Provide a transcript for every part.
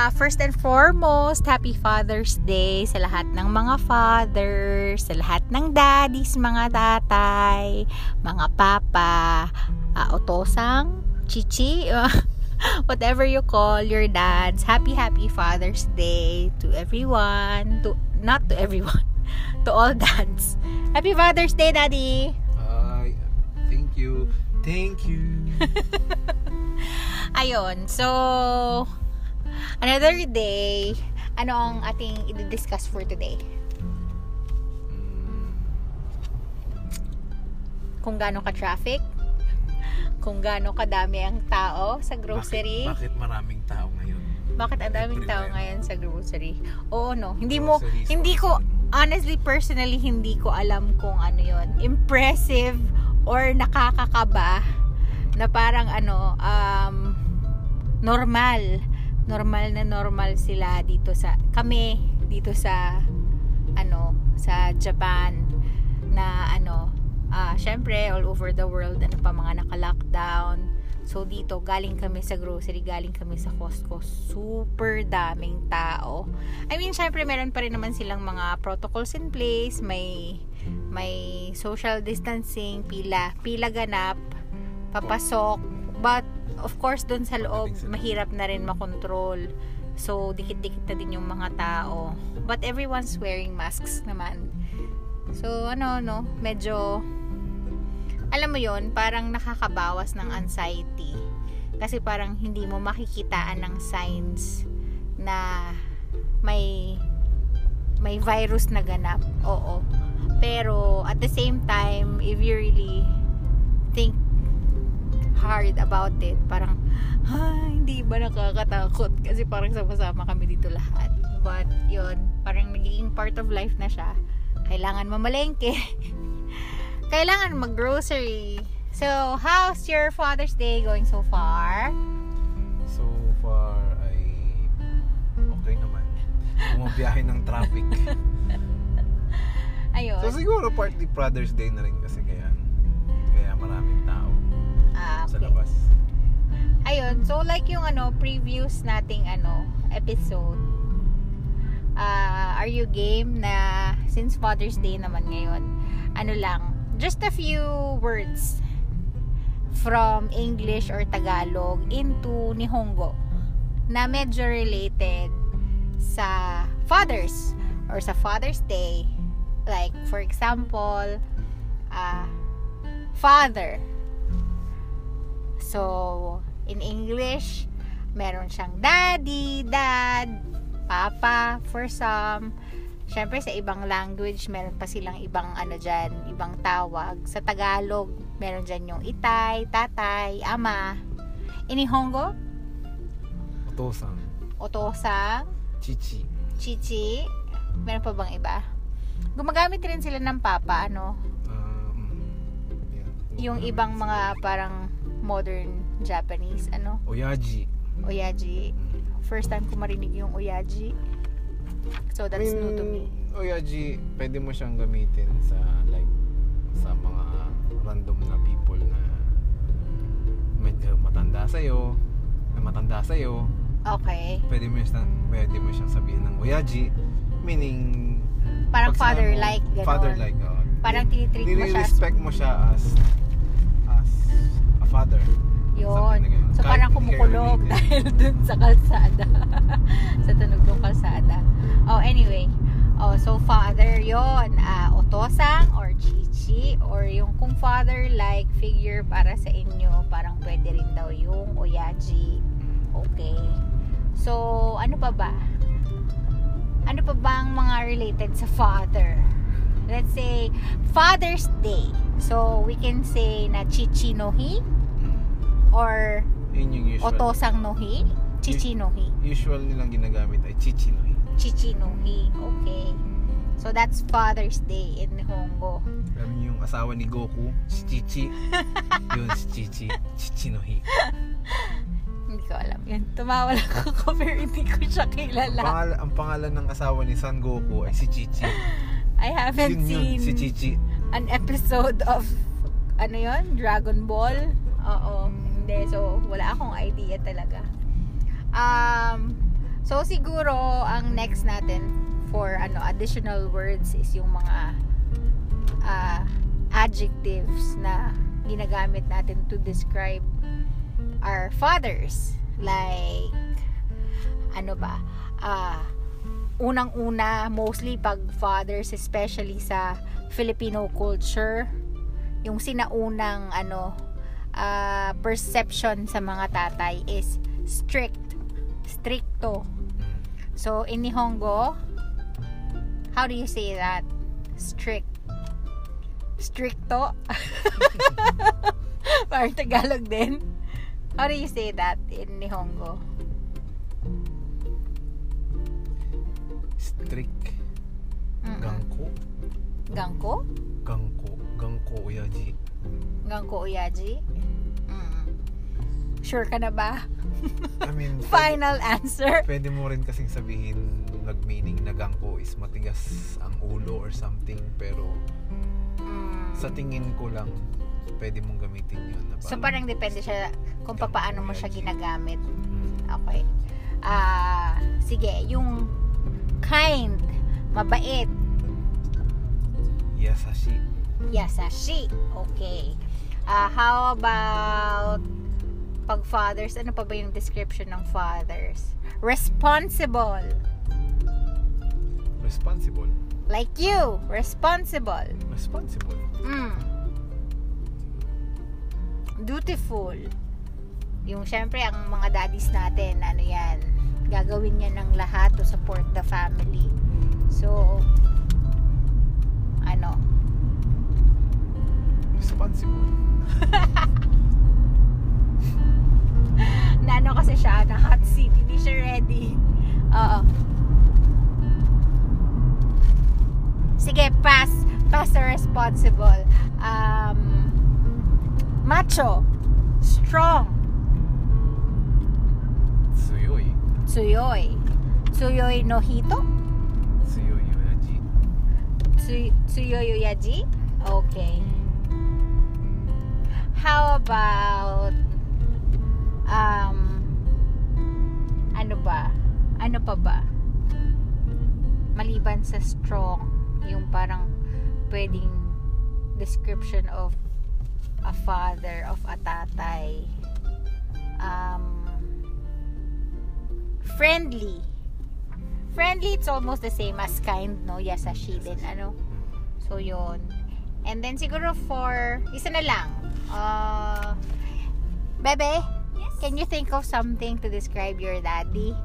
uh, first and foremost, Happy Father's Day sa lahat ng mga fathers, sa lahat ng daddies, mga tatay, mga papa, uh, otosang, chichi, whatever you call your dads. Happy, happy Father's Day to everyone. To, not to everyone. To all dads. Happy Father's Day, Daddy! Ay, thank you. Thank you. Ayun, so another day. Ano ang ating i-discuss for today? Kung gaano ka traffic, kung gaano kadami ang tao sa grocery. Bakit, bakit maraming tao ngayon? Bakit ang daming tao ngayon sa grocery? Oo, no. Hindi mo, Groceries, hindi ko, honestly, personally, hindi ko alam kung ano yon Impressive or nakakakaba na parang ano, um, normal. Normal na normal sila dito sa, kami, dito sa, ano, sa Japan na ano, ah syempre, all over the world, ano pa, mga naka-lockdown. So, dito, galing kami sa grocery, galing kami sa Costco. Super daming tao. I mean, syempre, meron pa rin naman silang mga protocols in place. May, may social distancing, pila, pila ganap, papasok. But, of course, dun sa loob, mahirap na rin makontrol. So, dikit-dikit na din yung mga tao. But everyone's wearing masks naman. So, ano, no, medyo, alam mo yon parang nakakabawas ng anxiety. Kasi parang hindi mo makikitaan ng signs na may may virus na ganap. Oo. Pero at the same time, if you really think hard about it, parang ha, hindi ba nakakatakot? Kasi parang sama-sama kami dito lahat. But yun, parang nagiging part of life na siya. Kailangan mamalengke. Kailangan mag-grocery. So, how's your Father's Day going so far? So far ay okay naman. Bumabiyahe ng traffic. Ayun. so siguro partly Father's Day na rin kasi kaya kaya maraming Ah, sa okay. labas. Ayun, so like yung ano, previous nating ano, episode. Ah, are you game na since Father's Day naman ngayon, ano lang, just a few words from English or Tagalog into Nihongo na medyo related sa fathers or sa Father's Day. Like, for example, ah, father. So, in English, meron siyang daddy, dad, papa for some. Siyempre, sa ibang language, meron pa silang ibang ano dyan, ibang tawag. Sa Tagalog, meron dyan yung itay, tatay, ama. Inihongo, Otosang, otosang, chichi. chichi. Meron pa bang iba? Gumagamit rin sila ng papa, ano? Um, yeah. Yung ibang mga parang modern Japanese, ano? Oyaji. Oyaji. First time ko marinig yung Oyaji. So that's I mean, new to me. Oyaji, pwede mo siyang gamitin sa like sa mga random na people na medyo matanda sa'yo, na matanda sa'yo, Okay. pwede mo siyang, pwede mo siyang sabihin ng Oyaji, meaning Parang father-like, gano'n. Father-like, oo. Parang tinitreat mo siya Nire-respect mo siya as father. Yun. Ganun. So parang kumukulog dahil dun sa kalsada. sa tunog ng kalsada. Oh, anyway. Oh, so father yon ah otosang or chichi or yung kung father-like figure para sa inyo, parang pwede rin daw yung oyaji. Okay. So, ano pa ba? Ano pa ba ang mga related sa father? Let's say, Father's Day. So, we can say na chichi no hi or Yun yung usual. otosang no hi. Chichi no hi. Usual nilang ginagamit ay chichi no hi. Chichi no hi. Okay. So, that's Father's Day in Nihongo. Alam niyo yung asawa ni Goku, si Chichi. yun, si Chichi. Chichi no hi. Hindi ko alam yun. Tumawa lang ako pero hindi ko siya Ang, kilala. pangal- ang pangalan ng asawa ni Son Goku ay si Chichi. I haven't Yun yun, seen si Chichi. an episode of ano yon Dragon Ball. Oo. Hindi. So, wala akong idea talaga. Um, So siguro ang next natin for ano additional words is yung mga uh, adjectives na ginagamit natin to describe our fathers. Like ano ba? Uh, unang-una mostly pag fathers especially sa Filipino culture yung sinaunang ano uh, perception sa mga tatay is strict stricto. So in Nihongo how do you say that? Strict. Stricto? Parang Tagalog din. How do you say that in Nihongo? Strict. Mm-mm. Gangko? Gangko? Gangko. Gangko Oyaji Gangko Oyaji? Sure ka na ba? I mean Final answer? pwede mo rin kasing sabihin nag-meaning na gangko is matigas ang ulo or something pero Mm. sa tingin ko lang pwede mong gamitin yun na So parang depende siya kung paano mo siya ginagamit. Mm. Okay. Ah, sige, yung kind, mabait, Yasashi yasashi. Okay. Ah, how about pag fathers, ano pa ba yung description ng fathers? Responsible. responsible Like you, responsible. responsible Mm. Dutiful. Yung syempre ang mga daddies natin, ano yan, gagawin niya ng lahat to support the family. So, ano, responsible ano kasi siya, na hot seat, hindi siya ready. Oo. Sige, pass. Pass the responsible. Um, macho. Strong. tsuyoy Tsuyoy. Tsuyoy no hito? tsuyoy oyaji Tsu- Tsuyoy Uyaji? Okay. How about um ano ba? Ano pa ba? Maliban sa strong, yung parang pwedeng description of a father, of a tatay. Um, friendly. Friendly, it's almost the same as kind, no? Yasashi din, ano? So, yun. And then, siguro for, isa na lang. Uh, Bebe. Can you think of something to describe your daddy?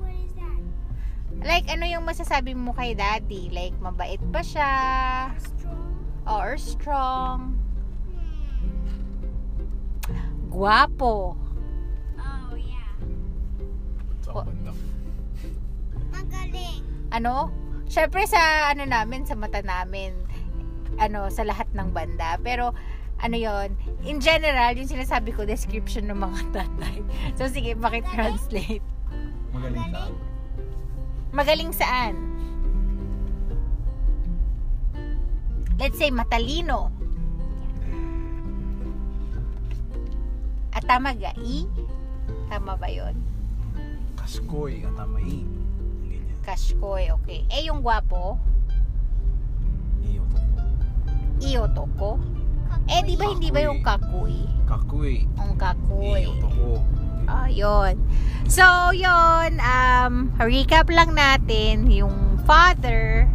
What is that? Like, ano yung masasabi mo kay daddy? Like, mabait ba siya? Strong. Or strong? Guwapo. Oh yeah. Oh. Magaling. Ano? Syempre sa ano namin, sa mata namin, ano, sa lahat ng banda. Pero, ano yon in general, yung sinasabi ko, description ng mga tatay. So, sige, bakit-translate? magaling saan Magaling saan? Let's say, matalino. At tama ga, i? Tama ba yon Kaskoy atamai ganyan Kashkoy, okay. Eh, yung gwapo, iyo toko iyo toko. Eh, di ba hindi ba yung kakuy? kakuy Ang kakuy. iyo toko Ah, yun. So, yun. Um, recap lang natin. Yung father,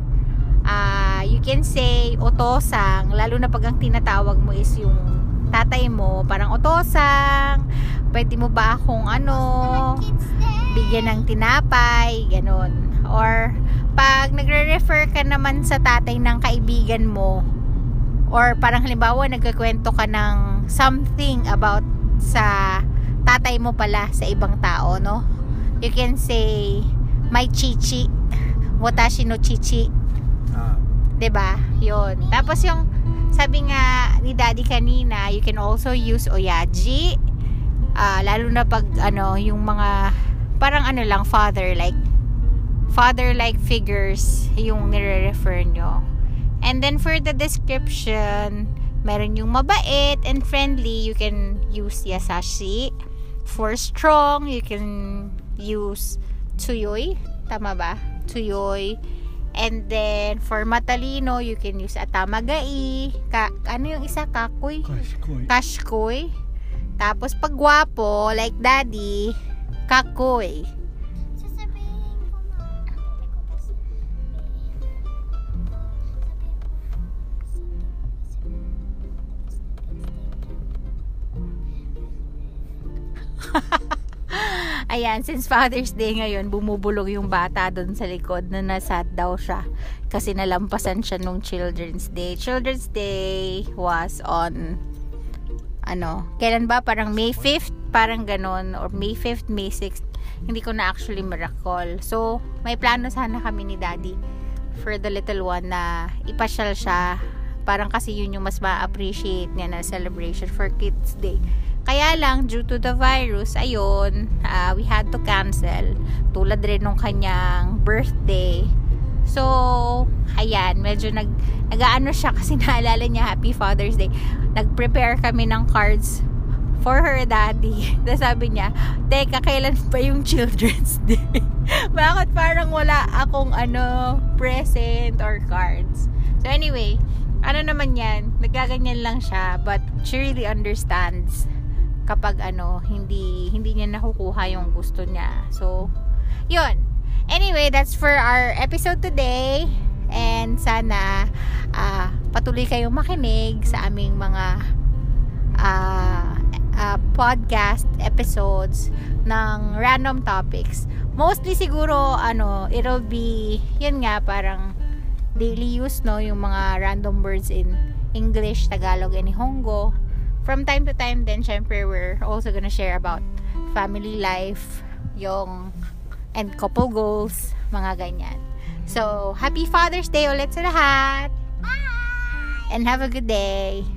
ah, you can say otosang, lalo na pag ang tinatawag mo is yung tatay mo, parang otosang, pwede mo ba akong ano, bigyan ng tinapay, ganun. Or, pag nagre-refer ka naman sa tatay ng kaibigan mo, or parang halimbawa nagkakwento ka ng something about sa tatay mo pala sa ibang tao, no? You can say, my chichi, watashi no chichi, ah ba? 'Yon. Tapos yung sabi nga ni Daddy kanina, you can also use oyaji. Ah, lalo na pag ano, yung mga parang ano lang father like father like figures yung nire-refer nyo. And then for the description, meron yung mabait and friendly, you can use yasashi. For strong, you can use tsuyoy. Tama ba? Tsuyoy. And then, for matalino, you can use atamagai. Ka, ano yung isa? Kakoy? Kashkoy. Kashkoy. Tapos, pag gwapo, like daddy, kakoy. Ayan, since Father's Day ngayon, bumubulong yung bata doon sa likod na nasat daw siya. Kasi nalampasan siya nung Children's Day. Children's Day was on, ano, kailan ba? Parang May 5th, parang ganon. Or May 5th, May 6th. Hindi ko na actually ma-recall. So, may plano sana kami ni Daddy for the little one na ipasyal siya. Parang kasi yun yung mas ma-appreciate niya na celebration for Kids Day. Kaya lang, due to the virus, ayun, ah, we had to cancel. Tulad rin nung kanyang birthday. So, ayan, medyo nag, nag-ano siya kasi naalala niya Happy Father's Day. Nag-prepare kami ng cards for her daddy. Tapos sabi niya, teka, kailan pa yung Children's Day? Bakit parang wala akong ano, present or cards? So anyway, ano naman yan, nagaganyan lang siya, but she really understands kapag ano, hindi, hindi niya nakukuha yung gusto niya. So, yun. Anyway, that's for our episode today. And sana ah, patuloy kayong makinig sa aming mga ah, ah, podcast episodes ng random topics. Mostly siguro ano, it'll be yun nga parang daily use no yung mga random words in English, Tagalog, and Hongo. From time to time then syempre we're also gonna share about family life, yung and couple goals, mga ganyan. So, happy Father's Day ulit sa lahat! Bye! And have a good day!